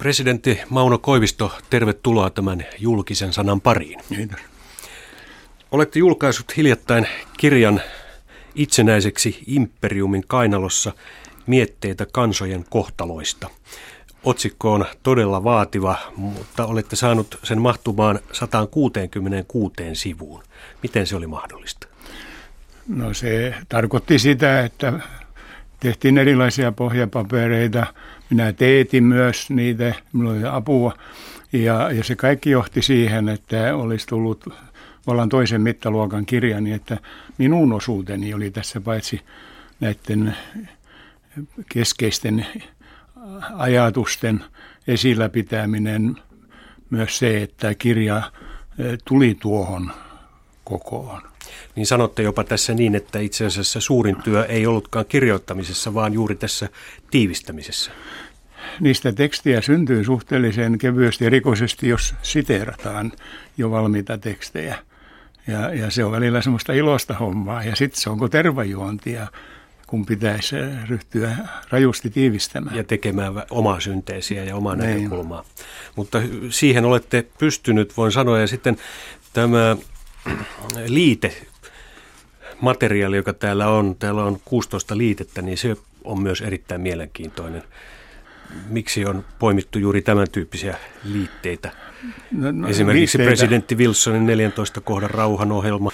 Presidentti Mauno Koivisto, tervetuloa tämän julkisen sanan pariin. Kiitos. Olette julkaissut hiljattain kirjan itsenäiseksi imperiumin kainalossa mietteitä kansojen kohtaloista. Otsikko on todella vaativa, mutta olette saanut sen mahtumaan 166 sivuun. Miten se oli mahdollista? No se tarkoitti sitä, että tehtiin erilaisia pohjapapereita. Minä teetin myös niitä, minulla oli apua. Ja, ja se kaikki johti siihen, että olisi tullut vallan toisen mittaluokan kirja, niin että minun osuuteni oli tässä paitsi näiden keskeisten ajatusten esillä pitäminen, myös se, että kirja tuli tuohon kokoon. Niin sanotte jopa tässä niin, että itse asiassa suurin työ ei ollutkaan kirjoittamisessa, vaan juuri tässä tiivistämisessä. Niistä tekstiä syntyy suhteellisen kevyesti ja rikoisesti, jos siteerataan jo valmiita tekstejä. Ja, ja se on välillä semmoista ilosta hommaa. Ja sitten se onko tervajuontia, kun pitäisi ryhtyä rajusti tiivistämään. Ja tekemään omaa synteesiä ja omaa Näin. näkökulmaa. Mutta siihen olette pystynyt, voin sanoa. Ja sitten tämä liite, materiaali, joka täällä on, täällä on 16 liitettä, niin se on myös erittäin mielenkiintoinen. Miksi on poimittu juuri tämän tyyppisiä liitteitä? No, no, Esimerkiksi liitteitä. presidentti Wilsonin 14 kohdan rauhanohjelma,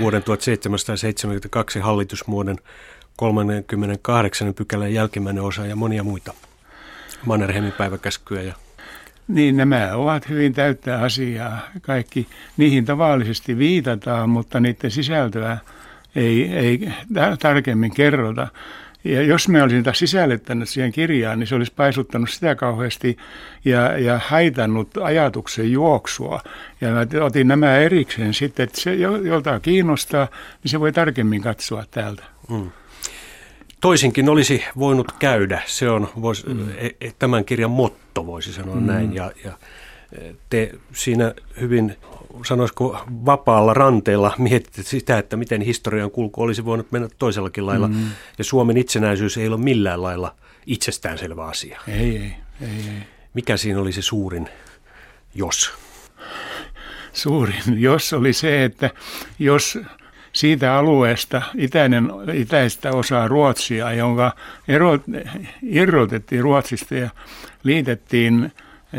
vuoden 1772 hallitusmuoden 38 pykälän jälkimmäinen osa ja monia muita. Mannerheimin päiväkäskyä ja niin nämä ovat hyvin täyttä asiaa. Kaikki niihin tavallisesti viitataan, mutta niiden sisältöä ei, ei tarkemmin kerrota. Ja jos me olisin taas sisällyttänyt siihen kirjaan, niin se olisi paisuttanut sitä kauheasti ja, ja haitannut ajatuksen juoksua. Ja mä otin nämä erikseen sitten, että se, jolta kiinnostaa, niin se voi tarkemmin katsoa täältä. Mm. Toisinkin olisi voinut käydä. Se on vois, mm. E, e, tämän kirjan motto, voisi sanoa mm. näin. Ja, ja e, te siinä hyvin, sanoisiko vapaalla ranteella mietitte sitä, että miten historian kulku olisi voinut mennä toisellakin lailla. Mm. Ja Suomen itsenäisyys ei ole millään lailla itsestäänselvä asia. Ei, ei, ei, ei. Mikä siinä oli se suurin jos? Suurin jos oli se, että jos siitä alueesta, itäinen, itäistä osaa Ruotsia, jonka ero, irrotettiin Ruotsista ja liitettiin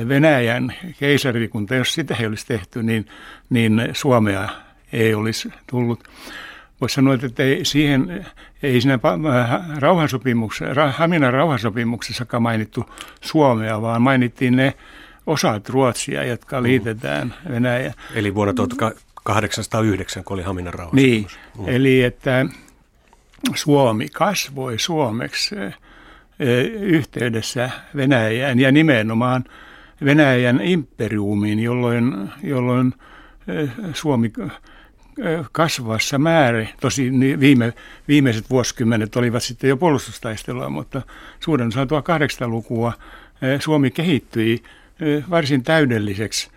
Venäjän keisarikunta. Jos sitä ei olisi tehty, niin, niin Suomea ei olisi tullut. Voisi sanoa, että ei, siihen, ei siinä rauhansopimuksessa, Haminan rauhansopimuksessakaan mainittu Suomea, vaan mainittiin ne osat Ruotsia, jotka liitetään Venäjä. Eli vuonna 809, kun oli Haminan rauha. Niin, mm. eli että Suomi kasvoi suomeksi e, yhteydessä Venäjään ja nimenomaan Venäjän imperiumiin, jolloin, jolloin e, Suomi e, kasvavassa määrin, tosi viime, viimeiset vuosikymmenet olivat sitten jo puolustustaistelua, mutta suurin osa 1800-lukua Suomi kehittyi varsin täydelliseksi Eh,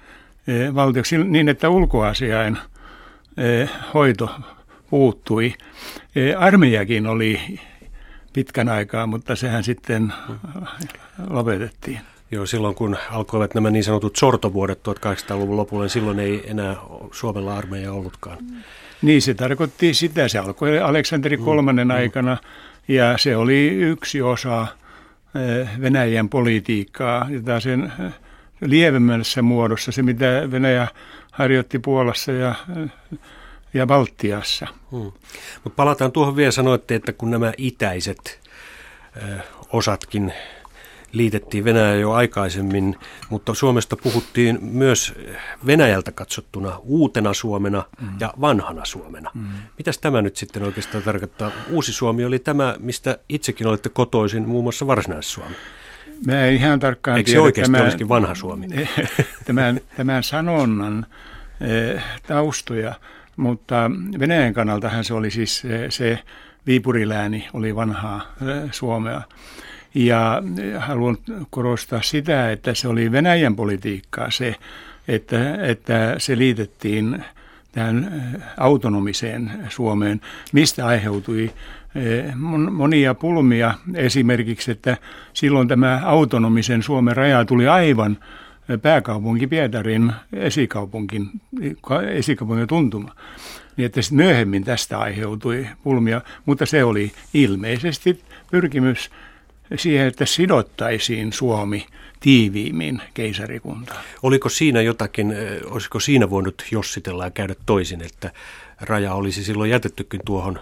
valtioksi niin, että ulkoasiain eh, hoito puuttui. Eh, armeijakin oli pitkän aikaa, mutta sehän sitten lopetettiin. Joo, silloin kun alkoivat nämä niin sanotut sortovuodet 1800-luvun lopulla, niin silloin ei enää Suomella armeija ollutkaan. Niin, se tarkoitti sitä. Se alkoi Aleksanteri mm, kolmannen mm, aikana ja se oli yksi osa Venäjän politiikkaa, jota sen lievemmässä muodossa, se mitä Venäjä harjoitti Puolassa ja, ja Baltiassa. Hmm. Palataan tuohon vielä, sanoitte, että kun nämä itäiset ö, osatkin liitettiin Venäjä jo aikaisemmin, mutta Suomesta puhuttiin myös Venäjältä katsottuna uutena Suomena mm. ja vanhana Suomena. Mm. Mitäs tämä nyt sitten oikeastaan tarkoittaa? Uusi Suomi oli tämä, mistä itsekin olette kotoisin, muun muassa Varsinais-Suomi. Mä en ihan tarkkaan Eikö se oikeasti tämän, olisikin vanha Suomi? Tämän, tämän sanonnan e, taustoja, mutta Venäjän kannaltahan se oli siis se, se Viipurilääni oli vanhaa e, Suomea. Ja haluan korostaa sitä, että se oli Venäjän politiikkaa se, että, että se liitettiin tähän autonomiseen Suomeen, mistä aiheutui monia pulmia esimerkiksi, että silloin tämä autonomisen Suomen raja tuli aivan pääkaupunki Pietarin esikaupunkin, esikaupungin tuntuma. Niin että myöhemmin tästä aiheutui pulmia, mutta se oli ilmeisesti pyrkimys siihen, että sidottaisiin Suomi tiiviimmin keisarikuntaan. Oliko siinä jotakin, olisiko siinä voinut jossitella ja käydä toisin, että raja olisi silloin jätettykin tuohon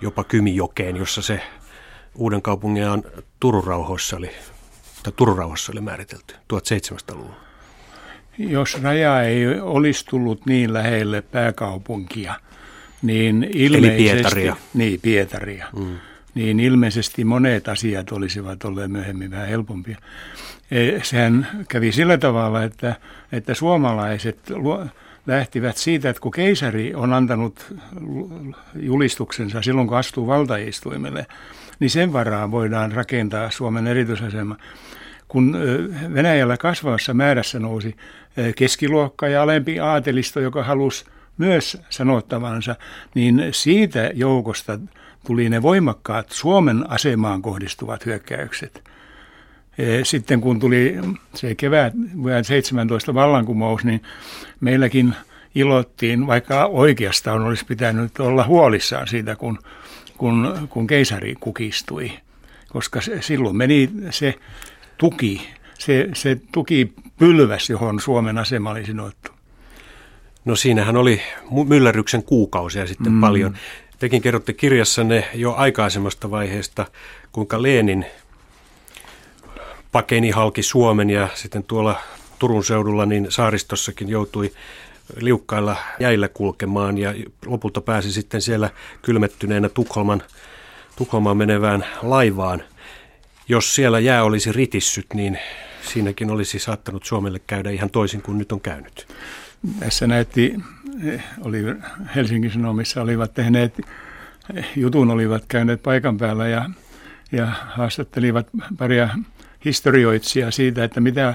jopa Kymijokeen, jossa se uuden kaupungin Turun rauhoissa oli, tai Turun rauhassa oli määritelty 1700-luvulla. Jos raja ei olisi tullut niin lähelle pääkaupunkia, niin ilmeisesti... Eli Pietaria. Niin, Pietaria. Mm. Niin ilmeisesti monet asiat olisivat olleet myöhemmin vähän helpompia. E, sehän kävi sillä tavalla, että, että suomalaiset lähtivät siitä, että kun keisari on antanut julistuksensa silloin, kun astuu valtaistuimelle, niin sen varaan voidaan rakentaa Suomen erityisasema. Kun Venäjällä kasvavassa määrässä nousi keskiluokka ja alempi aatelisto, joka halusi myös sanottavansa, niin siitä joukosta tuli ne voimakkaat Suomen asemaan kohdistuvat hyökkäykset. E, sitten kun tuli se kevät 17 vallankumous, niin meilläkin ilottiin, vaikka oikeastaan olisi pitänyt olla huolissaan siitä, kun, kun, kun keisari kukistui. Koska se, silloin meni se tuki, se, se tuki pylväs, johon Suomen asema oli sinottu. No siinähän oli myllärryksen kuukausia sitten mm. paljon. Tekin kerrotte kirjassanne jo aikaisemmasta vaiheesta, kuinka Leenin pakeni halki Suomen ja sitten tuolla Turun seudulla niin saaristossakin joutui liukkailla jäillä kulkemaan ja lopulta pääsi sitten siellä kylmettyneenä Tukholman, Tukholmaan menevään laivaan. Jos siellä jää olisi ritissyt, niin siinäkin olisi saattanut Suomelle käydä ihan toisin kuin nyt on käynyt. Tässä näytti, oli Helsingin Sanomissa olivat tehneet jutun, olivat käyneet paikan päällä ja, ja haastattelivat paria historioitsijaa siitä, että mitä,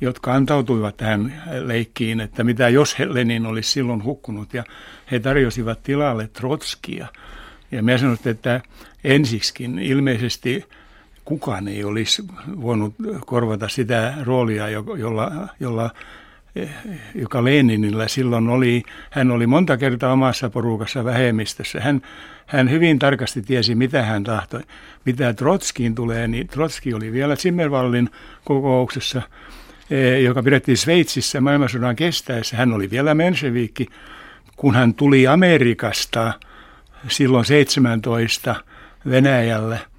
jotka antautuivat tähän leikkiin, että mitä jos Lenin olisi silloin hukkunut. Ja he tarjosivat tilalle Trotskia. Ja me sanoin, että ensiksikin ilmeisesti kukaan ei olisi voinut korvata sitä roolia, jolla, jolla joka Leninillä silloin oli, hän oli monta kertaa omassa porukassa vähemmistössä. Hän, hän hyvin tarkasti tiesi, mitä hän tahtoi. Mitä Trotskiin tulee, niin Trotski oli vielä Zimmerwallin kokouksessa, e, joka pidettiin Sveitsissä maailmansodan kestäessä. Hän oli vielä menseviikki, kun hän tuli Amerikasta silloin 17 Venäjälle –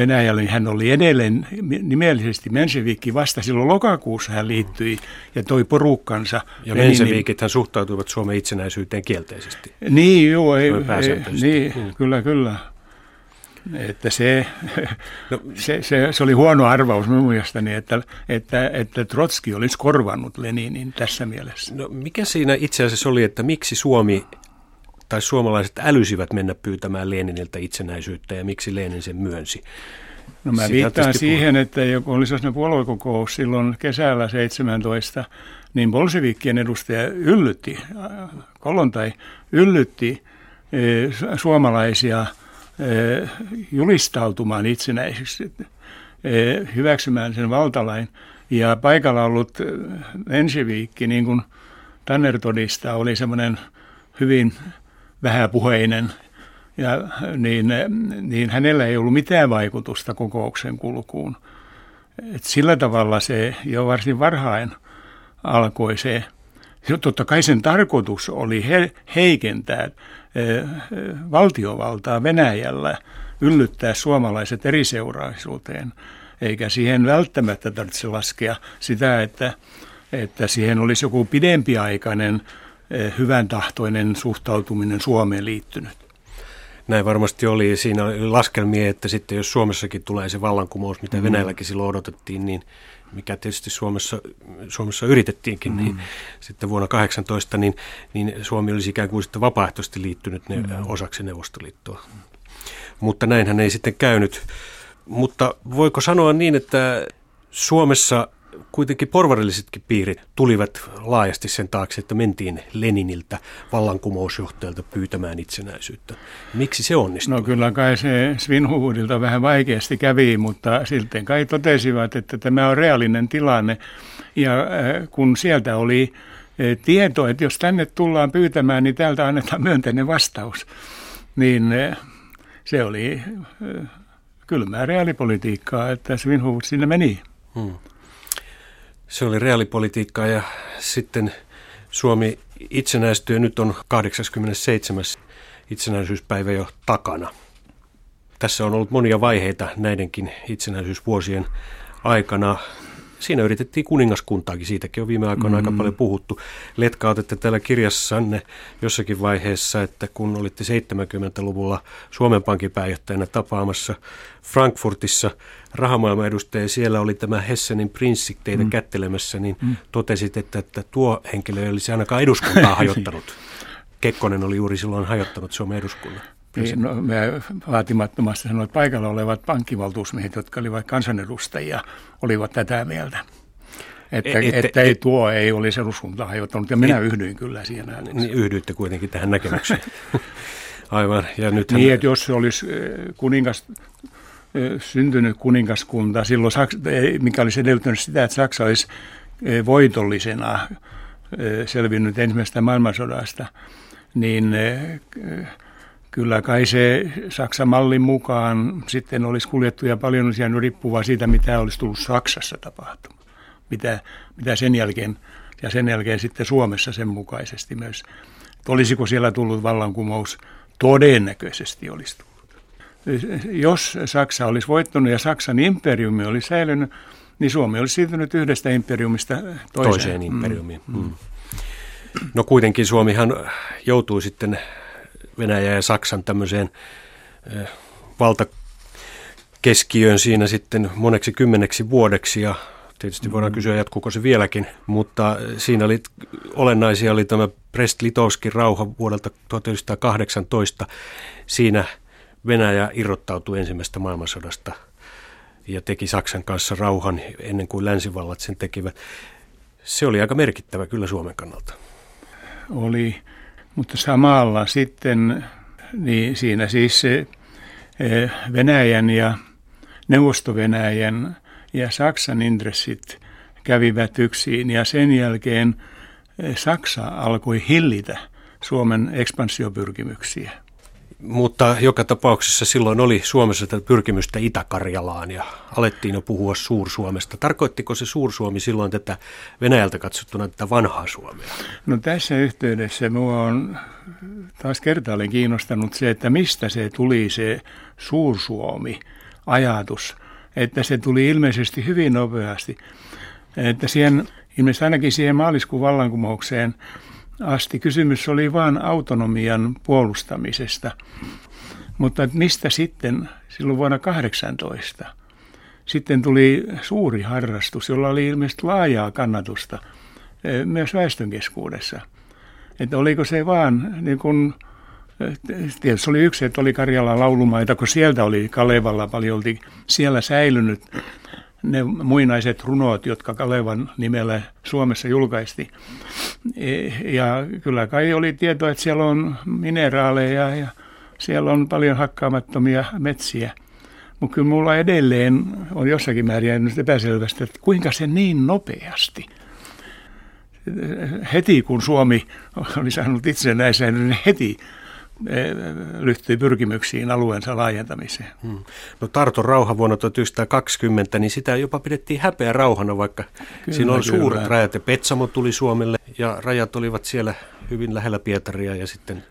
Venäjälle, niin hän oli edelleen nimellisesti Mensevikki vasta silloin lokakuussa hän liittyi ja toi porukkansa. Ja Mensevikit hän suhtautuivat Suomen itsenäisyyteen kielteisesti. Niin, joo, ei, ei, niin, mm. kyllä, kyllä. Että se, no, se, se, se, oli huono arvaus minun mielestäni, että, että, että Trotski olisi korvannut Leninin tässä mielessä. No, mikä siinä itse asiassa oli, että miksi Suomi tai suomalaiset älysivät mennä pyytämään Leniniltä itsenäisyyttä ja miksi Lenin sen myönsi? No mä Sitä viittaan siihen, että joku oli sellainen puoluekokous silloin kesällä 17, niin bolshevikkien edustaja yllytti, Kolontai yllytti e, suomalaisia e, julistautumaan itsenäisiksi, hyväksymään sen valtalain. Ja paikalla ollut Menshevik, niin kuin Tanner todistaa, oli semmoinen hyvin vähäpuheinen, ja niin, niin hänellä ei ollut mitään vaikutusta kokouksen kulkuun. Et sillä tavalla se jo varsin varhain alkoi se. Totta kai sen tarkoitus oli he, heikentää e, valtiovaltaa Venäjällä, yllyttää suomalaiset eriseuraisuuteen, eikä siihen välttämättä tarvitse laskea sitä, että, että siihen olisi joku pidempiaikainen Eh, hyvän tahtoinen suhtautuminen Suomeen liittynyt. Näin varmasti oli. Siinä oli laskelmia, että sitten jos Suomessakin tulee se vallankumous, mitä mm. Venäjälläkin silloin odotettiin, niin mikä tietysti Suomessa, Suomessa yritettiinkin, niin mm. niin sitten vuonna 18, niin, niin Suomi olisi ikään kuin sitten vapaaehtoisesti liittynyt ne, mm. osaksi Neuvostoliittoa. Mutta näinhän ei sitten käynyt. Mutta voiko sanoa niin, että Suomessa kuitenkin porvarillisetkin piirit tulivat laajasti sen taakse, että mentiin Leniniltä vallankumousjohtajalta pyytämään itsenäisyyttä. Miksi se onnistui? No kyllä kai se Svinhuvudilta vähän vaikeasti kävi, mutta silti kai totesivat, että tämä on reaalinen tilanne. Ja äh, kun sieltä oli äh, tieto, että jos tänne tullaan pyytämään, niin täältä annetaan myönteinen vastaus, niin äh, se oli kylmää reaalipolitiikkaa, että Svinhuvud sinne meni. Hmm. Se oli reaalipolitiikkaa ja sitten Suomi itsenäistyi ja nyt on 87. itsenäisyyspäivä jo takana. Tässä on ollut monia vaiheita näidenkin itsenäisyysvuosien aikana siinä yritettiin kuningaskuntaakin, siitäkin on viime aikoina mm. aika paljon puhuttu. Letka otette täällä kirjassanne jossakin vaiheessa, että kun olitte 70-luvulla Suomen Pankin pääjohtajana tapaamassa Frankfurtissa rahamaailman edustaja, siellä oli tämä Hessenin prinssi teitä mm. kättelemässä, niin mm. totesit, että, että tuo henkilö ei olisi ainakaan eduskuntaa hajottanut. Kekkonen oli juuri silloin hajottanut Suomen eduskunnan. Niin, no, me vaatimattomasti sanoin, että paikalla olevat pankkivaltuusmiehet, jotka olivat kansanedustajia, olivat tätä mieltä. Että, et, että ei, tuo ei olisi eduskunta hajottanut, ja minä et, yhdyin kyllä siihen äänekseen. Niin yhdyitte kuitenkin tähän näkemykseen. Aivan, ja nyt Niin, että jos se olisi eh, kuningas, eh, syntynyt kuningaskunta, silloin Saksa, mikä olisi edellyttänyt sitä, että Saksa olisi voitollisena selvinnyt ensimmäisestä maailmansodasta, niin Kyllä kai se Saksan mallin mukaan sitten olisi kuljettu ja paljon olisi jäänyt riippuvaa siitä, mitä olisi tullut Saksassa tapahtumaan. Mitä, mitä sen jälkeen ja sen jälkeen sitten Suomessa sen mukaisesti myös. Että olisiko siellä tullut vallankumous? Todennäköisesti olisi tullut. Jos Saksa olisi voittanut ja Saksan imperiumi olisi säilynyt, niin Suomi olisi siirtynyt yhdestä imperiumista toiseen. Toiseen imperiumiin. Mm. Mm. No kuitenkin Suomihan joutui sitten Venäjä ja Saksan tämmöiseen valtakeskiöön siinä sitten moneksi kymmeneksi vuodeksi ja tietysti voidaan mm. kysyä, jatkuuko se vieläkin, mutta siinä oli olennaisia oli tämä Brest-Litovskin rauha vuodelta 1918. Siinä Venäjä irrottautui ensimmäisestä maailmansodasta ja teki Saksan kanssa rauhan ennen kuin länsivallat sen tekivät. Se oli aika merkittävä kyllä Suomen kannalta. Oli. Mutta samalla sitten niin siinä siis eh, Venäjän ja Neuvosto-Venäjän ja Saksan intressit kävivät yksin ja sen jälkeen eh, Saksa alkoi hillitä Suomen ekspansiopyrkimyksiä. Mutta joka tapauksessa silloin oli Suomessa tätä pyrkimystä Itä-Karjalaan ja alettiin jo puhua Suur-Suomesta. Tarkoittiko se Suur-Suomi silloin tätä Venäjältä katsottuna tätä vanhaa Suomea? No tässä yhteydessä minua on taas kertaalleen kiinnostanut se, että mistä se tuli se Suur-Suomi-ajatus. Että se tuli ilmeisesti hyvin nopeasti. Että siihen, ilmeisesti ainakin siihen maaliskuun vallankumoukseen – asti kysymys oli vain autonomian puolustamisesta. Mutta mistä sitten silloin vuonna 18? Sitten tuli suuri harrastus, jolla oli ilmeisesti laajaa kannatusta eh, myös väestön keskuudessa. Että oliko se vaan niin kuin, eh, tietysti oli yksi, että oli Karjalan laulumaita, kun sieltä oli Kalevalla paljon siellä säilynyt ne muinaiset runot, jotka Kalevan nimellä Suomessa julkaisti. E, ja kyllä kai oli tieto, että siellä on mineraaleja ja siellä on paljon hakkaamattomia metsiä. Mutta kyllä mulla edelleen on jossakin määrin epäselvästi, että kuinka se niin nopeasti heti kun Suomi oli saanut itsenäisen, niin heti ryhtyi pyrkimyksiin alueensa laajentamiseen. Hmm. No Tarton rauha vuonna 1920, niin sitä jopa pidettiin häpeä rauhana, vaikka kyllä, siinä on suuret rajat. Ja Petsamo tuli Suomelle ja rajat olivat siellä hyvin lähellä Pietaria ja sitten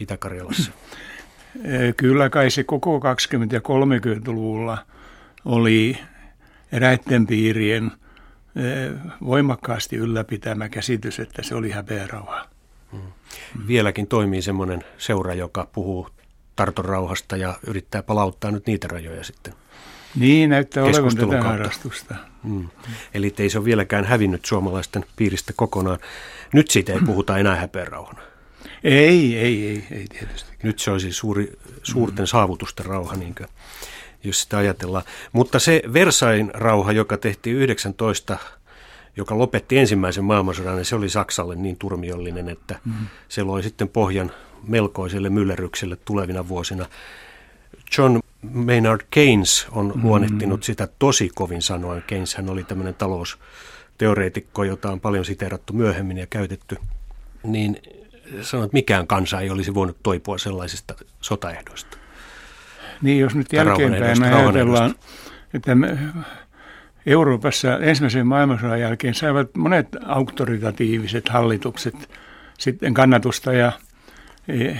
Itä-Karjalassa. Kyllä kai se koko 20- ja 30-luvulla oli eräiden piirien voimakkaasti ylläpitämä käsitys, että se oli häpeä rauha. Vieläkin toimii semmoinen seura, joka puhuu Tarton rauhasta ja yrittää palauttaa nyt niitä rajoja sitten. Niin, näyttää olevan tätä harrastusta. Mm. Eli ei se ole vieläkään hävinnyt suomalaisten piiristä kokonaan. Nyt siitä ei puhuta enää häpeärauhana. Ei, ei, ei, ei tietysti. Nyt se olisi suuri, suurten mm. saavutusten rauha, niinkö? jos sitä ajatellaan. Mutta se Versain rauha, joka tehtiin 19 joka lopetti ensimmäisen maailmansodan, niin se oli Saksalle niin turmiollinen, että mm. se loi sitten pohjan melkoiselle myllerrykselle tulevina vuosina. John Maynard Keynes on mm. luonnehtinut sitä tosi kovin sanoen. Keynes hän oli tämmöinen talousteoreetikko, jota on paljon siteerattu myöhemmin ja käytetty. Niin sanoi, että mikään kansa ei olisi voinut toipua sellaisista sotaehdoista. Niin, jos nyt jälkeenpäin ajatellaan, että me Euroopassa ensimmäisen maailmansodan jälkeen saivat monet auktoritatiiviset hallitukset sitten kannatusta ja,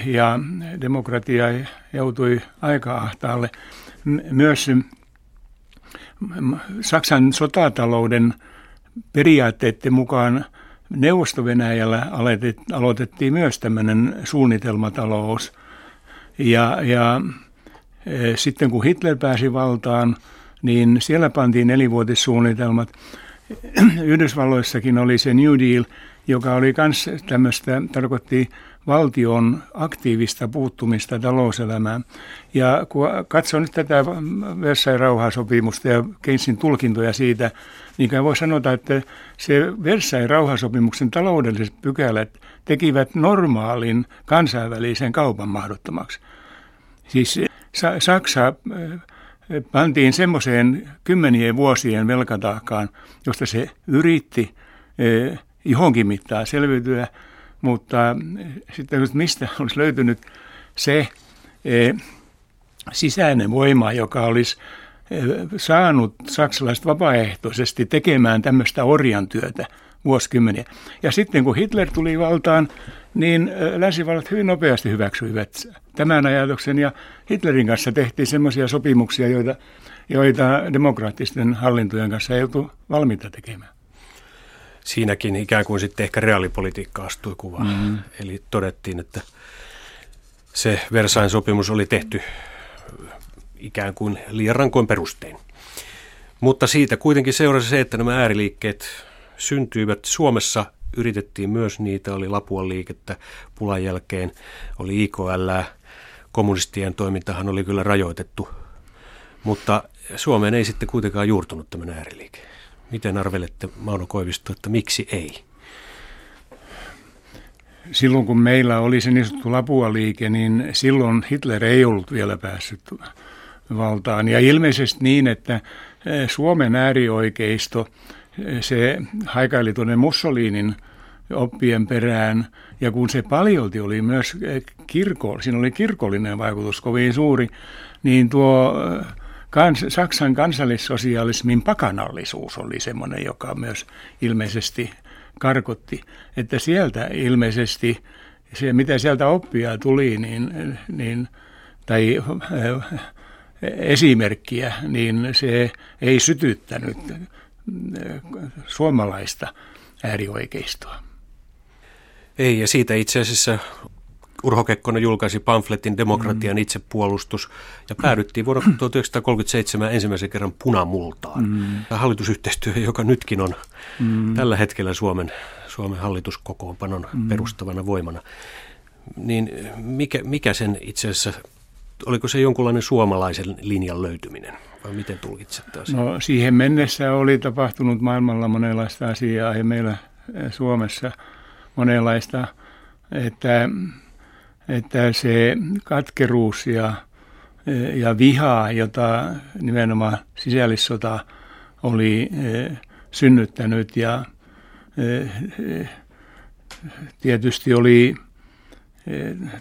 ja demokratia joutui aika ahtaalle. Myös Saksan sotatalouden periaatteiden mukaan Neuvosto-Venäjällä aloitettiin myös tämmöinen suunnitelmatalous. Ja, ja e, sitten kun Hitler pääsi valtaan, niin siellä pantiin nelivuotissuunnitelmat. Yhdysvalloissakin oli se New Deal, joka oli myös tämmöistä, tarkoitti valtion aktiivista puuttumista talouselämään. Ja kun katsoo nyt tätä Versailles rauhasopimusta ja Keynesin tulkintoja siitä, niin voi sanoa, että se Versailles rauhasopimuksen taloudelliset pykälät tekivät normaalin kansainvälisen kaupan mahdottomaksi. Siis Saksa pantiin semmoiseen kymmenien vuosien velkataakkaan, josta se yritti johonkin mittaan selviytyä, mutta eh, sitten mistä olisi löytynyt se eh, sisäinen voima, joka olisi saanut saksalaiset vapaaehtoisesti tekemään tämmöistä orjan työtä vuosikymmeniä. Ja sitten kun Hitler tuli valtaan, niin länsivallat hyvin nopeasti hyväksyivät tämän ajatuksen ja Hitlerin kanssa tehtiin semmoisia sopimuksia, joita, joita demokraattisten hallintojen kanssa ei oltu valmiita tekemään. Siinäkin ikään kuin sitten ehkä reaalipolitiikka astui kuvaan. Mm-hmm. Eli todettiin, että se Versain sopimus oli tehty ikään kuin liian rankoin perustein. Mutta siitä kuitenkin seurasi se, että nämä ääriliikkeet syntyivät Suomessa yritettiin myös niitä, oli Lapuan liikettä pulan jälkeen, oli IKL, kommunistien toimintahan oli kyllä rajoitettu, mutta Suomeen ei sitten kuitenkaan juurtunut tämmöinen ääriliike. Miten arvelette, Mauno Koivisto, että miksi ei? Silloin kun meillä oli se niin sanottu Lapua-liike, niin silloin Hitler ei ollut vielä päässyt valtaan. Ja ilmeisesti niin, että eh, Suomen äärioikeisto – se haikaili tuonne Mussolinin oppien perään, ja kun se paljolti oli myös kirko, siinä oli kirkollinen vaikutus kovin suuri, niin tuo kans, Saksan kansallissosialismin pakanallisuus oli semmoinen, joka myös ilmeisesti karkotti, että sieltä ilmeisesti se, mitä sieltä oppia tuli, niin, niin tai esimerkkiä, niin se ei sytyttänyt suomalaista äärioikeistoa. Ei, ja siitä itse asiassa Urho Kekkonen julkaisi pamfletin Demokratian mm. itsepuolustus ja päädyttiin vuonna 1937 ensimmäisen kerran punamultaan. Mm. Hallitusyhteistyö, joka nytkin on mm. tällä hetkellä Suomen, Suomen hallituskokoonpanon mm. perustavana voimana. Niin mikä, mikä sen itse asiassa, oliko se jonkunlainen suomalaisen linjan löytyminen? vai miten tulkitset asiaa? No siihen mennessä oli tapahtunut maailmalla monenlaista asiaa ja meillä eh, Suomessa monenlaista, että, että se katkeruus ja, eh, ja viha, jota nimenomaan sisällissota oli eh, synnyttänyt ja tietysti oli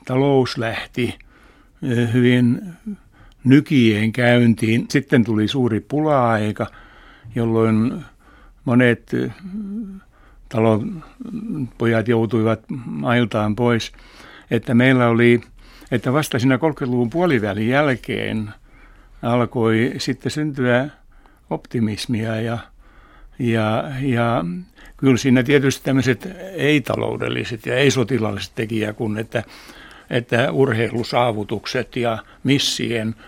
talous lähti hyvin nykien käyntiin. Sitten tuli suuri pula-aika, jolloin monet talon pojat joutuivat mailtaan pois. Että meillä oli, että vasta siinä 30-luvun puolivälin jälkeen alkoi sitten syntyä optimismia ja, ja, ja kyllä siinä tietysti tämmöiset ei-taloudelliset ja ei-sotilaalliset tekijät, kun että, että urheilusaavutukset ja missien –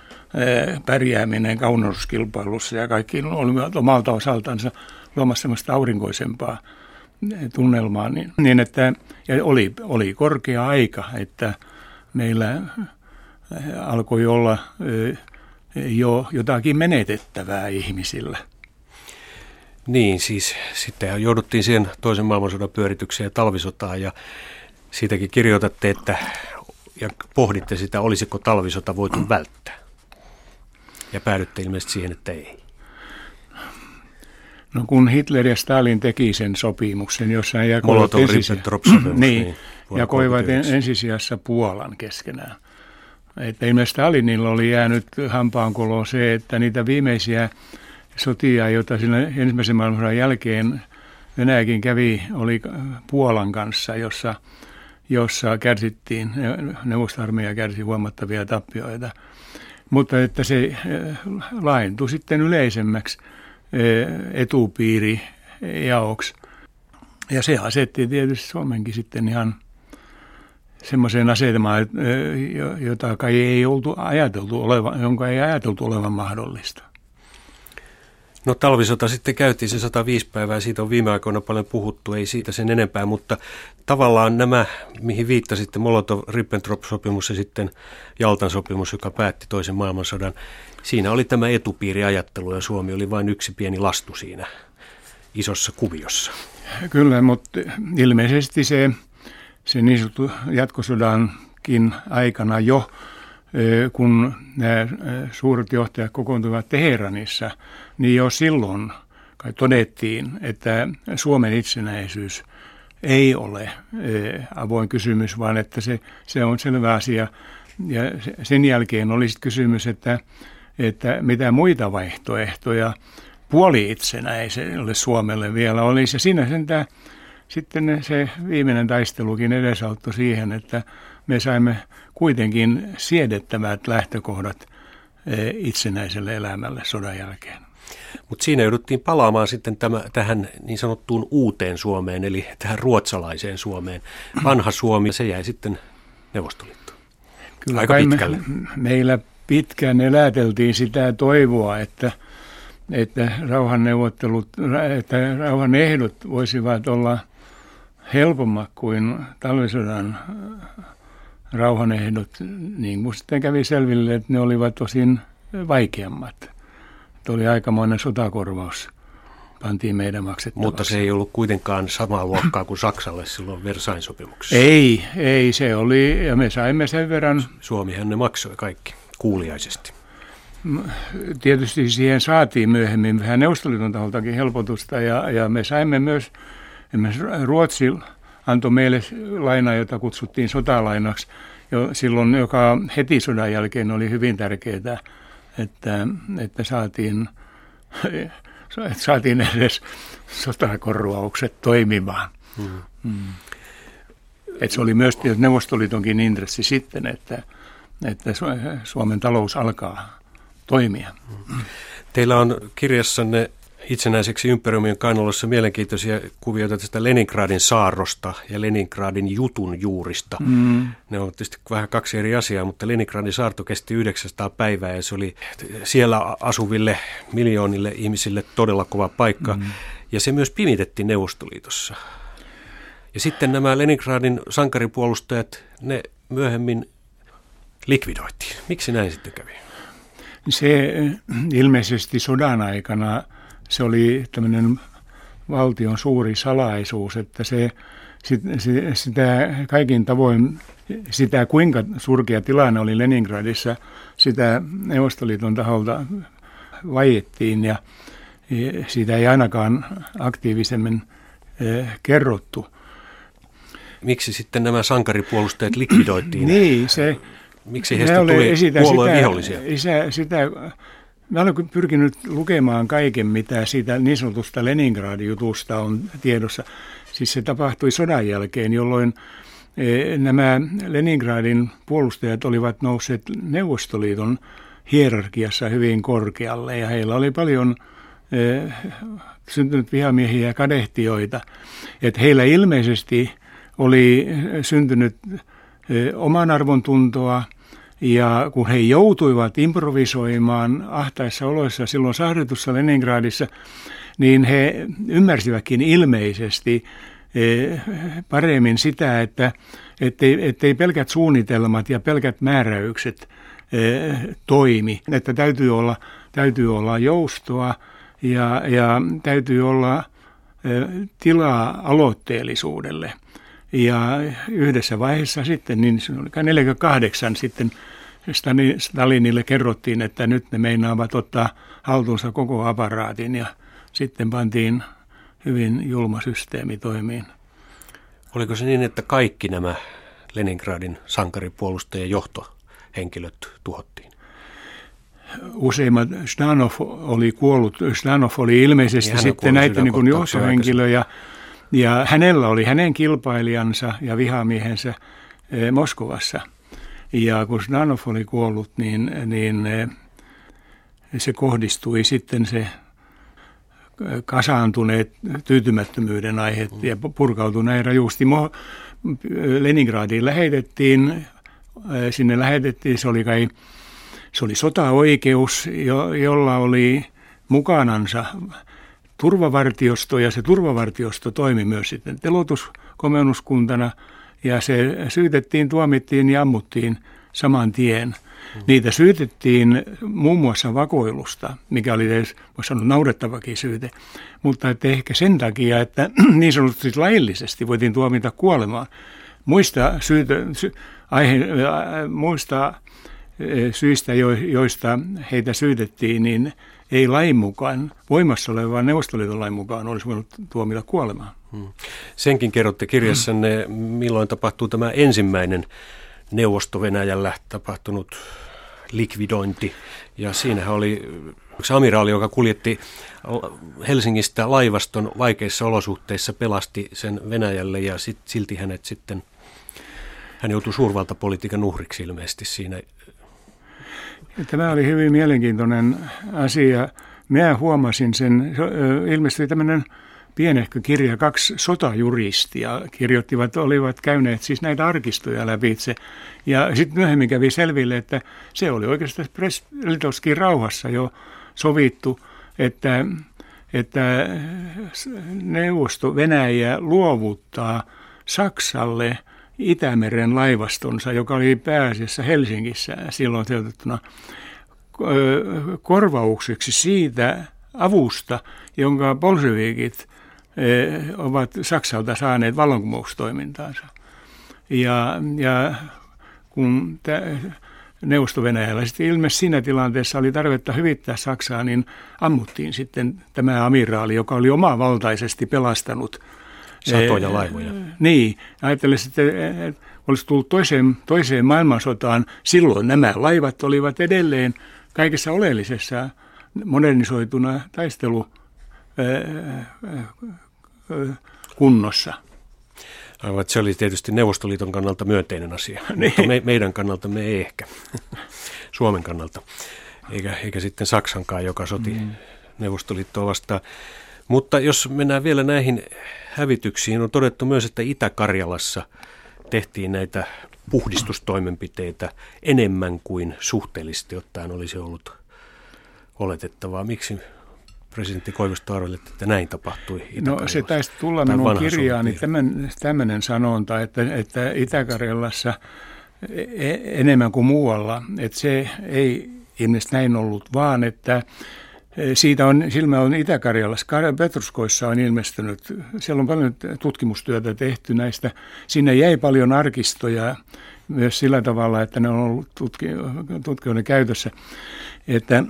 pärjääminen kauneuskilpailussa ja kaikki olivat omalta osaltansa luomassa sellaista aurinkoisempaa tunnelmaa, niin, niin että ja oli, oli korkea aika, että meillä alkoi olla jo jotakin menetettävää ihmisillä. Niin, siis sitten jouduttiin siihen toisen maailmansodan pyöritykseen ja talvisotaan ja siitäkin kirjoitatte, että ja pohditte sitä, olisiko talvisota voitu välttää. Ja päädytte ilmeisesti siihen, että ei. No kun Hitler ja Stalin teki sen sopimuksen, jossa he jakoivat, ensisi- niin, niin, jakoivat ensisijassa Puolan keskenään. Että ilmeisesti Stalinilla oli jäänyt hampaankoloon se, että niitä viimeisiä sotia, joita siinä ensimmäisen maailmansodan jälkeen Venäjäkin kävi, oli Puolan kanssa, jossa, jossa kärsittiin, neuvostarmeija kärsi huomattavia tappioita. Mutta että se eh, laintui sitten yleisemmäksi eh, etupiiri jaoksi. Ja se asetti tietysti Suomenkin sitten ihan semmoiseen asetelmaan, eh, jota kai ei oltu ajateltu olevan, jonka ei ajateltu olevan mahdollista. No talvisota sitten käytiin se 105 päivää, siitä on viime aikoina paljon puhuttu, ei siitä sen enempää, mutta tavallaan nämä, mihin viittasitte, Molotov-Ribbentrop-sopimus ja sitten Jaltan sopimus, joka päätti toisen maailmansodan, siinä oli tämä etupiiriajattelu ja Suomi oli vain yksi pieni lastu siinä isossa kuviossa. Kyllä, mutta ilmeisesti se, se niin sanottu jatkosodankin aikana jo kun nämä suuret johtajat kokoontuivat Teheranissa, niin jo silloin kai todettiin, että Suomen itsenäisyys ei ole avoin kysymys, vaan että se, se on selvä asia. Ja sen jälkeen olisi kysymys, että, että mitä muita vaihtoehtoja puoli-itsenäiselle Suomelle vielä olisi. Ja siinä sentään sitten se viimeinen taistelukin edesauttoi siihen, että me saimme kuitenkin siedettävät lähtökohdat eh, itsenäiselle elämälle sodan jälkeen. Mutta siinä jouduttiin palaamaan sitten tämä, tähän niin sanottuun uuteen Suomeen, eli tähän ruotsalaiseen Suomeen. Vanha Suomi, se jäi sitten Neuvostoliittoon. Kyllä Aika pitkälle. Me, meillä pitkään eläteltiin sitä toivoa, että, että rauhanneuvottelut, että rauhan ehdot voisivat olla helpommat kuin talvisodan rauhanehdot, niin kuin sitten kävi selville, että ne olivat tosin vaikeammat. Että oli aikamoinen sotakorvaus pantiin meidän maksettavaksi. Mutta se ei ollut kuitenkaan samaa luokkaa kuin Saksalle silloin Versain sopimuksessa. Ei, ei se oli, ja me saimme sen verran... Suomihan ne maksoi kaikki kuuliaisesti. Tietysti siihen saatiin myöhemmin vähän Neuvostoliiton taholtakin helpotusta, ja, ja me saimme myös, Ruotsi antoi meille laina, jota kutsuttiin sotalainaksi, jo silloin, joka heti sodan jälkeen oli hyvin tärkeää, että, että saatiin, että saatiin edes sotakorvaukset toimimaan. Hmm. Hmm. Et se oli myös Neuvostoliitonkin intressi sitten, että, että Suomen talous alkaa toimia. Teillä on kirjassanne itsenäiseksi ympäröimien kainalossa mielenkiintoisia kuvioita tästä Leningradin saarrosta ja Leningradin jutun juurista. Mm. Ne on tietysti vähän kaksi eri asiaa, mutta Leningradin saarto kesti 900 päivää ja se oli siellä asuville miljoonille ihmisille todella kova paikka. Mm. Ja se myös pimitettiin Neuvostoliitossa. Ja sitten nämä Leningradin sankaripuolustajat, ne myöhemmin likvidoitiin. Miksi näin sitten kävi? Se ilmeisesti sodan aikana – se oli tämmöinen valtion suuri salaisuus, että se, sitä kaikin tavoin, sitä kuinka surkea tilanne oli Leningradissa, sitä Neuvostoliiton taholta vaiettiin ja siitä ei ainakaan aktiivisemmin e, kerrottu. Miksi sitten nämä sankaripuolustajat likvidoitiin? niin, se... Miksi heistä tuli puolueen vihollisia? Sitä, sitä Mä olen pyrkinyt lukemaan kaiken, mitä siitä niin sanotusta Leningradin jutusta on tiedossa. Siis se tapahtui sodan jälkeen, jolloin e, nämä Leningradin puolustajat olivat nousseet Neuvostoliiton hierarkiassa hyvin korkealle ja heillä oli paljon e, syntynyt vihamiehiä ja kadehtioita. Että heillä ilmeisesti oli syntynyt e, oman arvon tuntoa – ja kun he joutuivat improvisoimaan ahtaissa oloissa silloin sahdetussa Leningradissa, niin he ymmärsivätkin ilmeisesti eh, paremmin sitä, että ettei, ettei pelkät suunnitelmat ja pelkät määräykset toimi. Että täytyy olla, täytyy olla joustoa ja, ja täytyy olla tilaa aloitteellisuudelle. Ja yhdessä vaiheessa sitten, niin se oli 48 sitten Stalinille kerrottiin, että nyt ne meinaavat ottaa haltuunsa koko aparaatin ja sitten pantiin hyvin julma systeemi toimiin. Oliko se niin, että kaikki nämä Leningradin sankaripuolustajien johtohenkilöt tuhottiin? Useimmat, Stanov oli kuollut, Stanov oli ilmeisesti niin sitten näitä niin kuin johtohenkilö ja, ja hänellä oli hänen kilpailijansa ja vihamiehensä eh, Moskovassa. Ja kun Stanov oli kuollut, niin, niin eh, se kohdistui sitten se kasaantuneet tyytymättömyyden aiheet ja purkautui näin rajusti. Leningradiin lähetettiin, sinne lähetettiin, se oli kai, se oli sotaoikeus, jo, jolla oli mukanansa turvavartiosto ja se turvavartiosto toimi myös sitten telotuskomennuskuntana ja se syytettiin, tuomittiin ja ammuttiin saman tien – Niitä syytettiin muun muassa vakoilusta, mikä oli edes, voisi sanoa, naurettavakin syyte, mutta että ehkä sen takia, että niin sanotusti laillisesti voitiin tuomita kuolemaan. Muista, syytä, sy, aihe, äh, muista äh, syistä, joista heitä syytettiin, niin ei lain mukaan, voimassa olevan neuvostoliiton lain mukaan olisi voinut tuomita kuolemaan. Hmm. Senkin kerrotte kirjassanne, milloin tapahtuu tämä ensimmäinen Neuvosto-Venäjällä tapahtunut likvidointi. Ja siinähän oli yksi amiraali, joka kuljetti Helsingistä laivaston vaikeissa olosuhteissa, pelasti sen Venäjälle ja sit, silti hänet sitten, hän joutui suurvaltapolitiikan uhriksi ilmeisesti siinä. Tämä oli hyvin mielenkiintoinen asia. Minä huomasin sen, ilmestyi tämmöinen pienehkö kirja, kaksi sotajuristia kirjoittivat, olivat käyneet siis näitä arkistoja lävitse. Ja sitten myöhemmin kävi selville, että se oli oikeastaan Litovskin rauhassa jo sovittu, että, että neuvosto Venäjä luovuttaa Saksalle Itämeren laivastonsa, joka oli pääasiassa Helsingissä silloin toteutettuna korvaukseksi siitä avusta, jonka bolshevikit ovat Saksalta saaneet vallankumoustoimintaansa. Ja, ja kun Neuvosto-Venäjällä sitten ilmeisesti siinä tilanteessa oli tarvetta hyvittää Saksaa, niin ammuttiin sitten tämä amiraali, joka oli omavaltaisesti pelastanut Satoja eh, laivoja. Niin, ajattelin sitten, että olisi tullut toiseen, toiseen maailmansotaan. Silloin nämä laivat olivat edelleen kaikessa oleellisessa modernisoituna taistelu eh, kunnossa. Aivan, se oli tietysti Neuvostoliiton kannalta myönteinen asia, niin. mutta me, meidän kannalta me ei ehkä, Suomen kannalta, eikä, eikä sitten Saksankaan, joka soti mm. Neuvostoliittoa vastaan. Mutta jos mennään vielä näihin hävityksiin, on todettu myös, että Itä-Karjalassa tehtiin näitä puhdistustoimenpiteitä enemmän kuin suhteellisesti ottaen olisi ollut oletettavaa. Miksi presidentti Koivisto arveli, että näin tapahtui No se taisi tulla minun kirjaani tämän, tämmöinen sanonta, että, että Itä-Karjalassa e- enemmän kuin muualla, että se ei ilmeisesti näin ollut, vaan että e, siitä on, silmä on Itä-Karjalassa, Petruskoissa on ilmestynyt, siellä on paljon tutkimustyötä tehty näistä, sinne jäi paljon arkistoja myös sillä tavalla, että ne on ollut tutki, tutkijoiden käytössä, että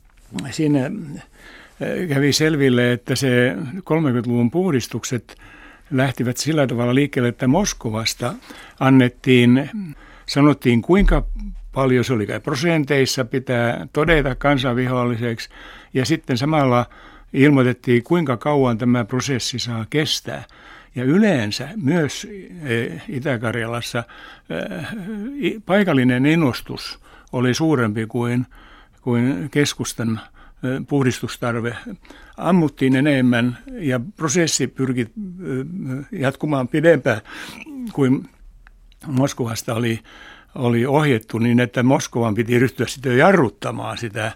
siinä kävi selville, että se 30-luvun puhdistukset lähtivät sillä tavalla liikkeelle, että Moskovasta annettiin, sanottiin kuinka paljon se oli prosenteissa pitää todeta kansanviholliseksi ja sitten samalla ilmoitettiin kuinka kauan tämä prosessi saa kestää. Ja yleensä myös e, Itä-Karjalassa e, paikallinen innostus oli suurempi kuin, kuin keskustan puhdistustarve ammuttiin enemmän ja prosessi pyrki jatkumaan pidempään kuin Moskovasta oli, oli ohjettu, niin että Moskovan piti ryhtyä sitten jarruttamaan sitä,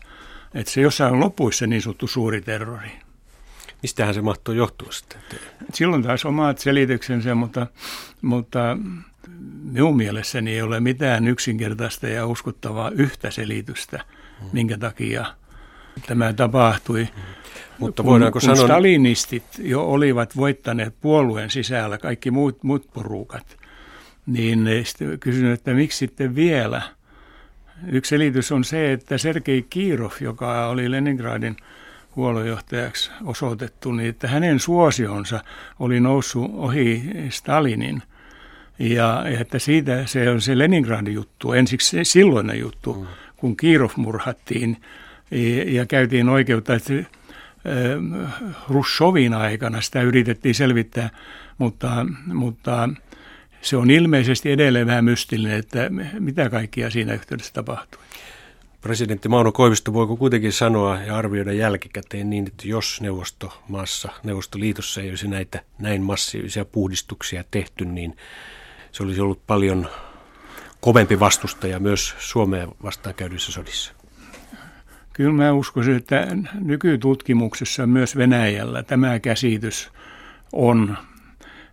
että se jossain lopuissa niin sanottu suuri terrori. Mistähän se mahtuu johtua sitten? Silloin taas omat selityksensä, mutta, mutta minun mielessäni ei ole mitään yksinkertaista ja uskottavaa yhtä selitystä, minkä takia tämä tapahtui. Mutta voidaanko kun, kun sanoa... stalinistit jo olivat voittaneet puolueen sisällä kaikki muut, muut porukat, niin kysyn, että miksi sitten vielä? Yksi selitys on se, että Sergei Kirov, joka oli Leningradin puoluejohtajaksi osoitettu, niin että hänen suosionsa oli noussut ohi Stalinin. Ja että siitä se on se Leningradin juttu, ensiksi se silloinen juttu, mm. kun Kirov murhattiin ja, käytiin oikeutta, että Russovin aikana sitä yritettiin selvittää, mutta, mutta se on ilmeisesti edelleen vähän mystillinen, että mitä kaikkia siinä yhteydessä tapahtui. Presidentti Mauno Koivisto voiko kuitenkin sanoa ja arvioida jälkikäteen niin, että jos neuvostomaassa, Neuvostoliitossa ei olisi näitä näin massiivisia puhdistuksia tehty, niin se olisi ollut paljon kovempi vastustaja myös Suomeen vastaan käydyissä sodissa. Kyllä mä uskoisin, että nykytutkimuksessa myös Venäjällä tämä käsitys on.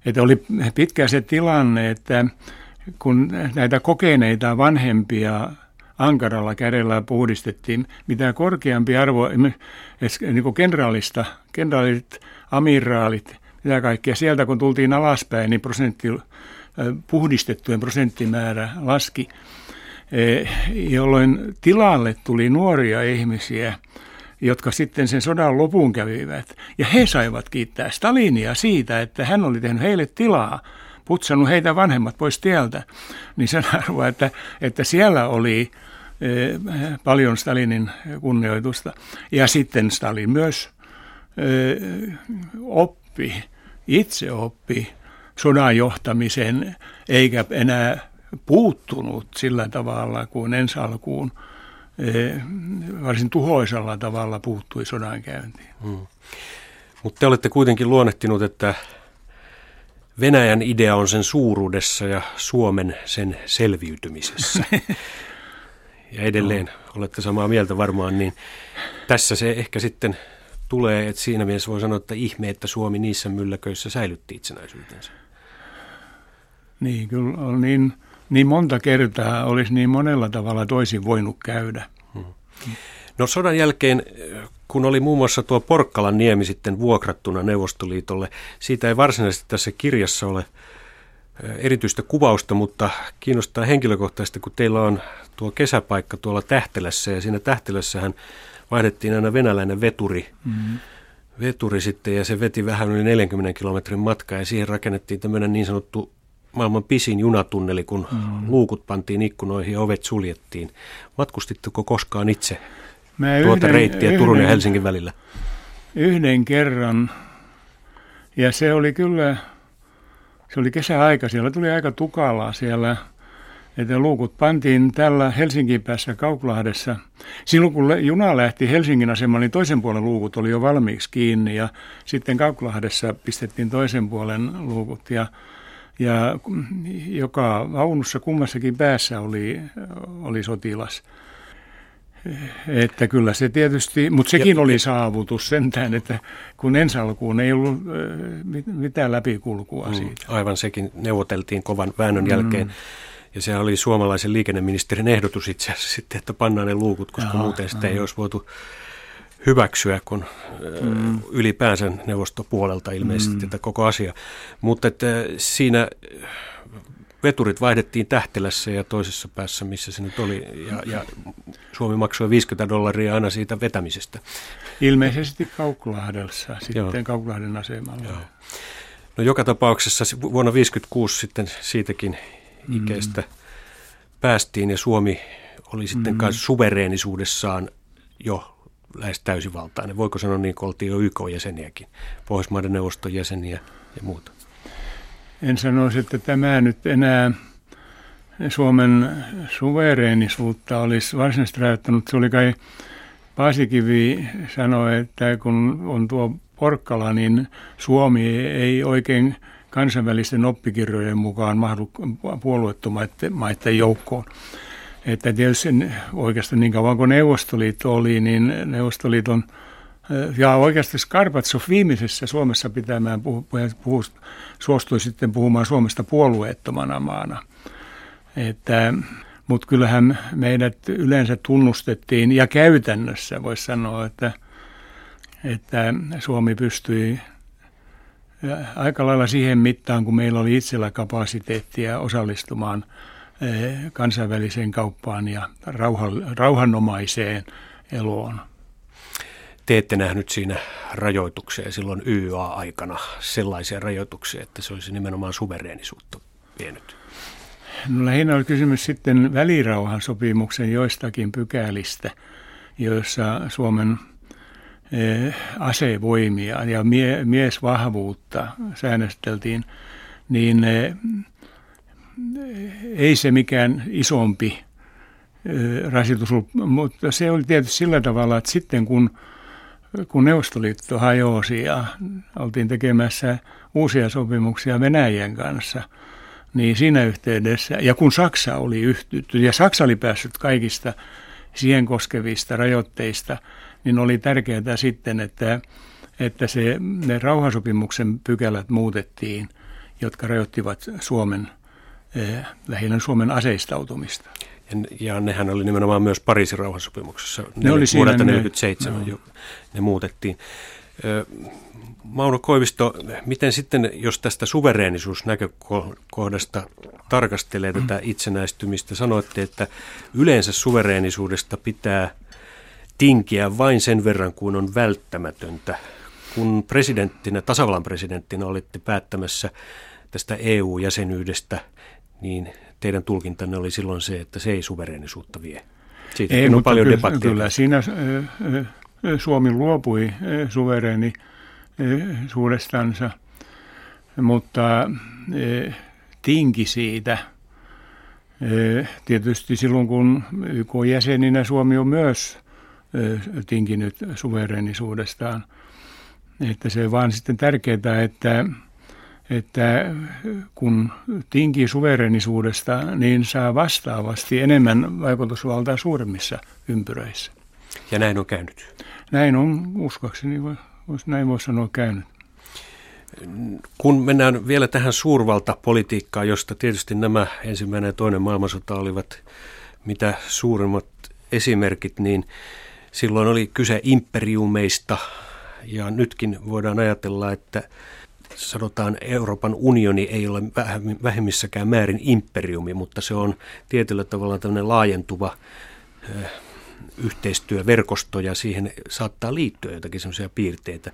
Että oli pitkään se tilanne, että kun näitä kokeneita vanhempia ankaralla kädellä puhdistettiin, mitä korkeampi arvo niin kuin kenraalista, kenraalit, amiraalit, mitä kaikkea. Sieltä kun tultiin alaspäin, niin prosentti, puhdistettujen prosenttimäärä laski. Eh, jolloin tilalle tuli nuoria ihmisiä, jotka sitten sen sodan lopun kävivät. Ja he saivat kiittää Stalinia siitä, että hän oli tehnyt heille tilaa, putsannut heitä vanhemmat pois tieltä. Niin sen arvoa, että, että siellä oli eh, paljon Stalinin kunnioitusta. Ja sitten Stalin myös eh, oppi, itse oppi sodan johtamisen, eikä enää puuttunut sillä tavalla kuin ensi alkuun eh, varsin tuhoisalla tavalla puuttui sodankäyntiin. Hmm. Mutta te olette kuitenkin luonnehtinut, että Venäjän idea on sen suuruudessa ja Suomen sen selviytymisessä. ja edelleen olette samaa mieltä varmaan, niin tässä se ehkä sitten tulee, että siinä mielessä voi sanoa, että ihme, että Suomi niissä mylläköissä säilytti itsenäisyytensä. Niin, kyllä on niin niin monta kertaa olisi niin monella tavalla toisin voinut käydä. Hmm. No sodan jälkeen, kun oli muun muassa tuo Porkkalan niemi sitten vuokrattuna Neuvostoliitolle, siitä ei varsinaisesti tässä kirjassa ole erityistä kuvausta, mutta kiinnostaa henkilökohtaisesti, kun teillä on tuo kesäpaikka tuolla Tähtelässä ja siinä Tähtelässähän vaihdettiin aina venäläinen veturi, mm-hmm. veturi sitten ja se veti vähän yli 40 kilometrin matkaa ja siihen rakennettiin tämmöinen niin sanottu maailman pisin junatunneli, kun mm. luukut pantiin ikkunoihin ja ovet suljettiin. Matkustitteko koskaan itse Mä tuota yhden, reittiä yhden, Turun ja Helsingin välillä? Yhden kerran. Ja se oli kyllä, se oli kesäaika, siellä tuli aika tukalaa siellä, että luukut pantiin tällä Helsingin päässä Kauklahdessa. Silloin kun juna lähti Helsingin asemalle, niin toisen puolen luukut oli jo valmiiksi kiinni ja sitten Kauklahdessa pistettiin toisen puolen luukut ja ja joka vaunussa kummassakin päässä oli, oli sotilas. Että kyllä se tietysti, mutta sekin ja, oli saavutus sentään, että kun ensi alkuun ei ollut mitään läpikulkua mm, siitä. Aivan sekin neuvoteltiin kovan väännön mm. jälkeen. Ja se oli suomalaisen liikenneministerin ehdotus itse asiassa sitten, että pannaan ne luukut, koska Jaa, muuten sitä ei olisi voitu hyväksyä, kun mm. ylipäänsä neuvostopuolelta ilmeisesti mm. tätä koko asia. Mutta että siinä veturit vaihdettiin Tähtelässä ja toisessa päässä, missä se nyt oli, ja, ja Suomi maksoi 50 dollaria aina siitä vetämisestä. Ilmeisesti Kauklahdelsa, sitten Joo. Kauklahden asemalla. Joo. No joka tapauksessa vuonna 1956 sitten siitäkin mm. ikäistä päästiin, ja Suomi oli sitten mm. kanssa suvereenisuudessaan jo lähes täysivaltainen. Voiko sanoa niin, kun oltiin jo YK-jäseniäkin, Pohjoismaiden neuvoston jäseniä ja muuta? En sanoisi, että tämä nyt enää Suomen suvereenisuutta olisi varsinaisesti rajoittanut. Se oli kai Paasikivi sanoi, että kun on tuo Porkkala, niin Suomi ei oikein kansainvälisten oppikirjojen mukaan mahdu puolueettomaiden joukkoon. Että tietysti oikeastaan niin kauan kuin Neuvostoliitto oli, niin Neuvostoliiton eh, ja oikeasti Skarpatsov viimeisessä Suomessa pitämään puhu, puhu, suostui sitten puhumaan Suomesta puolueettomana maana. Että, mutta kyllähän meidät yleensä tunnustettiin ja käytännössä voisi sanoa, että, että Suomi pystyi aika lailla siihen mittaan, kun meillä oli itsellä kapasiteettia osallistumaan kansainväliseen kauppaan ja rauhanomaiseen eloon. Te ette nähnyt siinä rajoituksia silloin YA-aikana sellaisia rajoituksia, että se olisi nimenomaan suvereenisuutta vienyt? No lähinnä oli kysymys sitten välirauhan sopimuksen joistakin pykälistä, joissa Suomen Eh, asevoimia ja mie, miesvahvuutta säännösteltiin, niin eh, ei se mikään isompi rasitus ollut, mutta se oli tietysti sillä tavalla, että sitten kun, kun Neuvostoliitto hajosi ja oltiin tekemässä uusia sopimuksia Venäjän kanssa, niin siinä yhteydessä, ja kun Saksa oli yhtytty, ja Saksa oli päässyt kaikista siihen koskevista rajoitteista niin oli tärkeää sitten, että, että se, ne rauhansopimuksen pykälät muutettiin, jotka rajoittivat Suomen, lähinnä Suomen aseistautumista. Ja, ja nehän oli nimenomaan myös Pariisin rauhansopimuksessa. Ne, ne oli siinä 1947 ne, no. ne muutettiin. Mauno Koivisto, miten sitten, jos tästä suvereenisuusnäkökohdasta tarkastelee tätä itsenäistymistä, sanoitte, että yleensä suvereenisuudesta pitää – tinkiä vain sen verran kuin on välttämätöntä. Kun presidenttinä, tasavallan presidenttinä olitte päättämässä tästä EU-jäsenyydestä, niin teidän tulkintanne oli silloin se, että se ei suvereenisuutta vie. Siitä ei, on paljon kyllä, debattia. Kyllä siinä Suomi luopui suvereeni suurestansa, mutta tinki siitä. Tietysti silloin, kun YK jäseninä Suomi on myös tinkinyt suverenisuudestaan. Että se on vaan sitten tärkeää, että, että kun tinkii suverenisuudesta, niin saa vastaavasti enemmän vaikutusvaltaa suuremmissa ympyröissä. Ja näin on käynyt? Näin on, uskoakseni, näin voi sanoa käynyt. Kun mennään vielä tähän suurvaltapolitiikkaan, josta tietysti nämä ensimmäinen ja toinen maailmansota olivat mitä suurimmat esimerkit, niin Silloin oli kyse imperiumeista ja nytkin voidaan ajatella, että sanotaan Euroopan unioni ei ole vähemmissäkään määrin imperiumi, mutta se on tietyllä tavalla tämmöinen laajentuva yhteistyöverkosto ja siihen saattaa liittyä jotakin semmoisia piirteitä.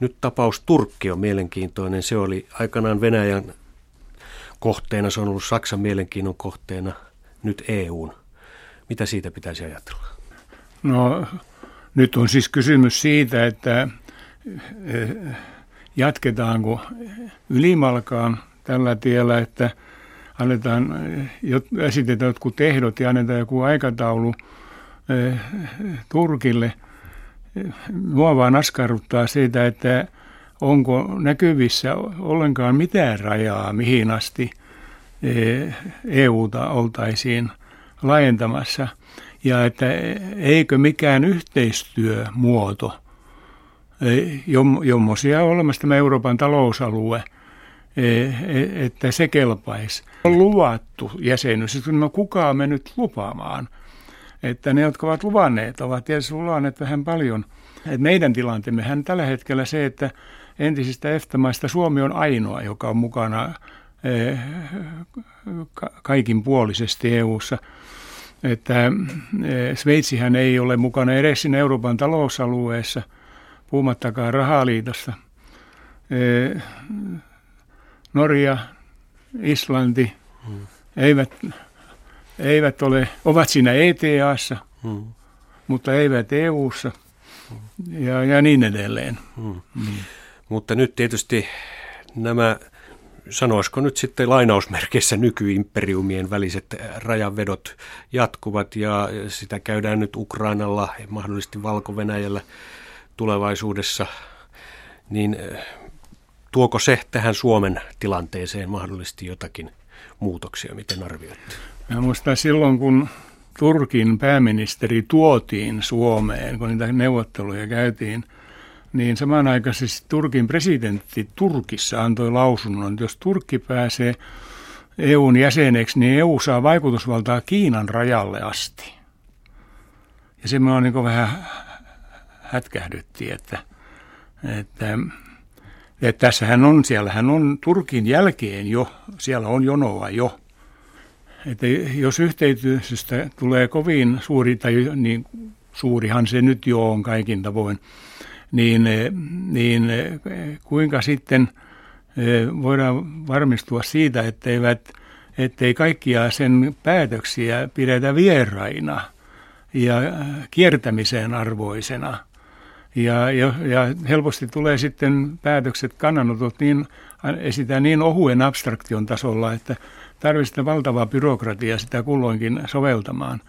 Nyt tapaus Turkki on mielenkiintoinen. Se oli aikanaan Venäjän kohteena, se on ollut Saksan mielenkiinnon kohteena, nyt EUn. Mitä siitä pitäisi ajatella? No nyt on siis kysymys siitä, että jatketaanko ylimalkaan tällä tiellä, että annetaan, esitetään jotkut ehdot ja annetaan joku aikataulu eh, Turkille. Mua vaan askarruttaa siitä, että onko näkyvissä ollenkaan mitään rajaa, mihin asti EUta eh, e oltaisiin laajentamassa – ja että eikö mikään yhteistyömuoto, jommosia on olemassa tämä Euroopan talousalue, e, e, että se kelpaisi. On luvattu jäsenyys, no kukaan me nyt lupaamaan. Että ne, jotka ovat luvanneet, ovat tietysti luvanneet vähän paljon. Et meidän tilanteemmehän tällä hetkellä se, että entisistä EFTA-maista Suomi on ainoa, joka on mukana e, kaikin puolisesti EU-ssa – että Sveitsihän ei ole mukana edes siinä Euroopan talousalueessa, puhumattakaan rahaliitosta. Eh, Norja, Islanti hmm. eivät, eivät ole, ovat siinä ETAssa, hmm. mutta eivät EUssa ja, ja niin edelleen. Hmm. Hmm. Mutta nyt tietysti nämä sanoisiko nyt sitten lainausmerkeissä nykyimperiumien väliset rajanvedot jatkuvat ja sitä käydään nyt Ukrainalla ja mahdollisesti Valko-Venäjällä tulevaisuudessa, niin eh, tuoko se tähän Suomen tilanteeseen mahdollisesti jotakin muutoksia, miten arvioitte? Mä muistan silloin, kun Turkin pääministeri tuotiin Suomeen, kun niitä neuvotteluja käytiin – niin samanaikaisesti Turkin presidentti Turkissa antoi lausunnon, että jos Turkki pääsee EUn jäseneksi, niin EU saa vaikutusvaltaa Kiinan rajalle asti. Ja se minua niin vähän hätkähdytti, että, että, että tässähän on, siellähän on Turkin jälkeen jo, siellä on jonoa jo. Että jos yhteistyöstä tulee kovin suuri, tai niin suurihan se nyt jo on kaikin tavoin, niin, niin kuinka sitten voidaan varmistua siitä, etteivät, ettei kaikkia sen päätöksiä pidetä vieraina ja kiertämiseen arvoisena. Ja, ja, ja helposti tulee sitten päätökset, kannanotot niin, esitään niin ohuen abstraktion tasolla, että tarvitsee valtavaa byrokratiaa sitä kulloinkin soveltamaan.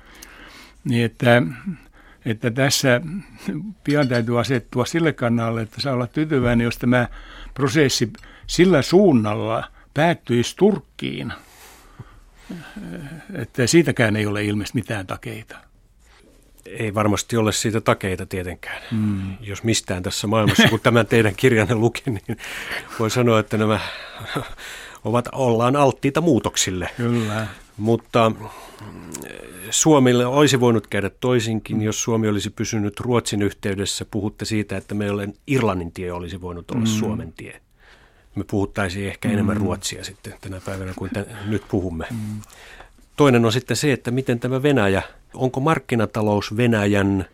Niin että että tässä pian täytyy asettua sille kannalle, että saa olla tyytyväinen, jos tämä prosessi sillä suunnalla päättyisi Turkkiin, että siitäkään ei ole ilmeisesti mitään takeita. Ei varmasti ole siitä takeita tietenkään, mm. jos mistään tässä maailmassa. Kun tämän teidän kirjanne luki, niin voi sanoa, että nämä ovat, ollaan alttiita muutoksille. Kyllä. Mutta Suomille olisi voinut käydä toisinkin, jos Suomi olisi pysynyt Ruotsin yhteydessä. Puhutte siitä, että meillä Irlannin tie olisi voinut olla mm. Suomen tie. Me puhuttaisiin ehkä mm. enemmän ruotsia sitten tänä päivänä kuin t- nyt puhumme. Mm. Toinen on sitten se, että miten tämä Venäjä, onko markkinatalous Venäjän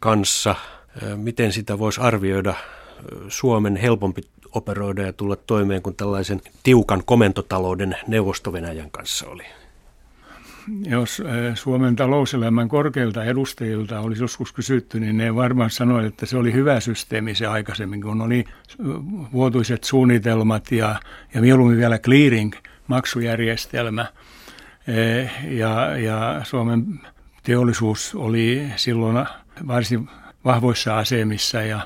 kanssa, miten sitä voisi arvioida Suomen helpompi operoida ja tulla toimeen kuin tällaisen tiukan komentotalouden neuvosto-Venäjän kanssa oli? jos Suomen talouselämän korkeilta edustajilta olisi joskus kysytty, niin ne varmaan sanoivat, että se oli hyvä systeemi se aikaisemmin, kun oli vuotuiset suunnitelmat ja, ja mieluummin vielä clearing, maksujärjestelmä. Eh, ja, ja Suomen teollisuus oli silloin varsin vahvoissa asemissa ja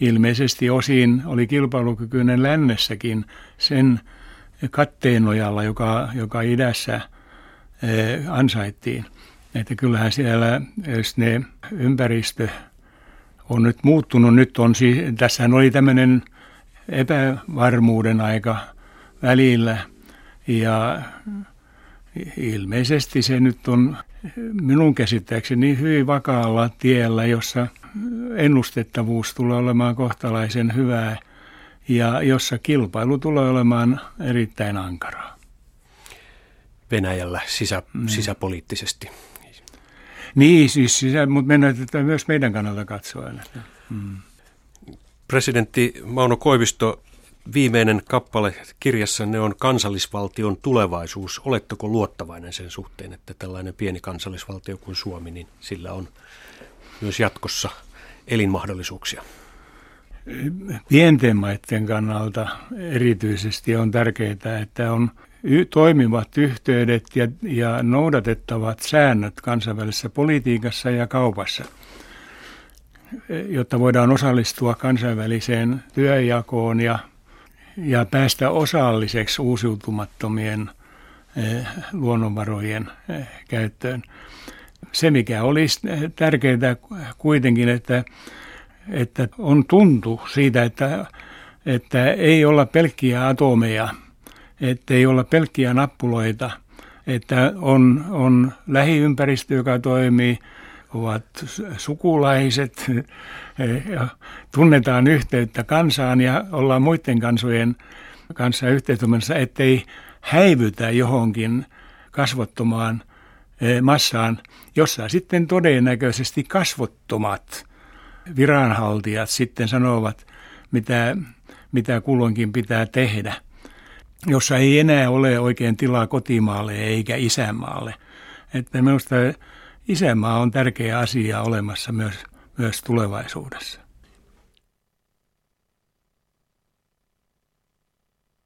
ilmeisesti osin oli kilpailukykyinen lännessäkin sen katteen nojalla, joka, joka idässä – Eh, ansaittiin. Että kyllähän siellä, jos ne ympäristö on nyt muuttunut, nyt on siis, tässähän oli tämmöinen epävarmuuden aika välillä ja ilmeisesti se nyt on minun käsittääkseni hyvin vakaalla tiellä, jossa ennustettavuus tulee olemaan kohtalaisen hyvää ja jossa kilpailu tulee olemaan erittäin ankaraa. Venäjällä sisä, mm. sisäpoliittisesti. Niin, siis sisä, mutta mennään tätä myös meidän kannalta katsoen. Mm. Presidentti Mauno Koivisto, viimeinen kappale kirjassanne on kansallisvaltion tulevaisuus. Oletteko luottavainen sen suhteen, että tällainen pieni kansallisvaltio kuin Suomi, niin sillä on myös jatkossa elinmahdollisuuksia? Pienten maiden kannalta erityisesti on tärkeää, että on toimivat yhteydet ja, ja noudatettavat säännöt kansainvälisessä politiikassa ja kaupassa, jotta voidaan osallistua kansainväliseen työjakoon ja, ja päästä osalliseksi uusiutumattomien eh, luonnonvarojen eh, käyttöön. Se, mikä olisi tärkeää kuitenkin, että, että on tuntu siitä, että, että ei olla pelkkiä atomeja – ettei olla pelkkiä nappuloita, että on, on lähiympäristö, joka toimii, ovat sukulaiset, ja tunnetaan yhteyttä kansaan ja ollaan muiden kansojen kanssa yhteistyössä, ettei häivytä johonkin kasvottomaan e, massaan, jossa sitten todennäköisesti kasvottomat viranhaltijat sitten sanovat, mitä, mitä kulloinkin pitää tehdä – jossa ei enää ole oikein tilaa kotimaalle eikä isämaalle. Että minusta isämaa on tärkeä asia olemassa myös, myös tulevaisuudessa.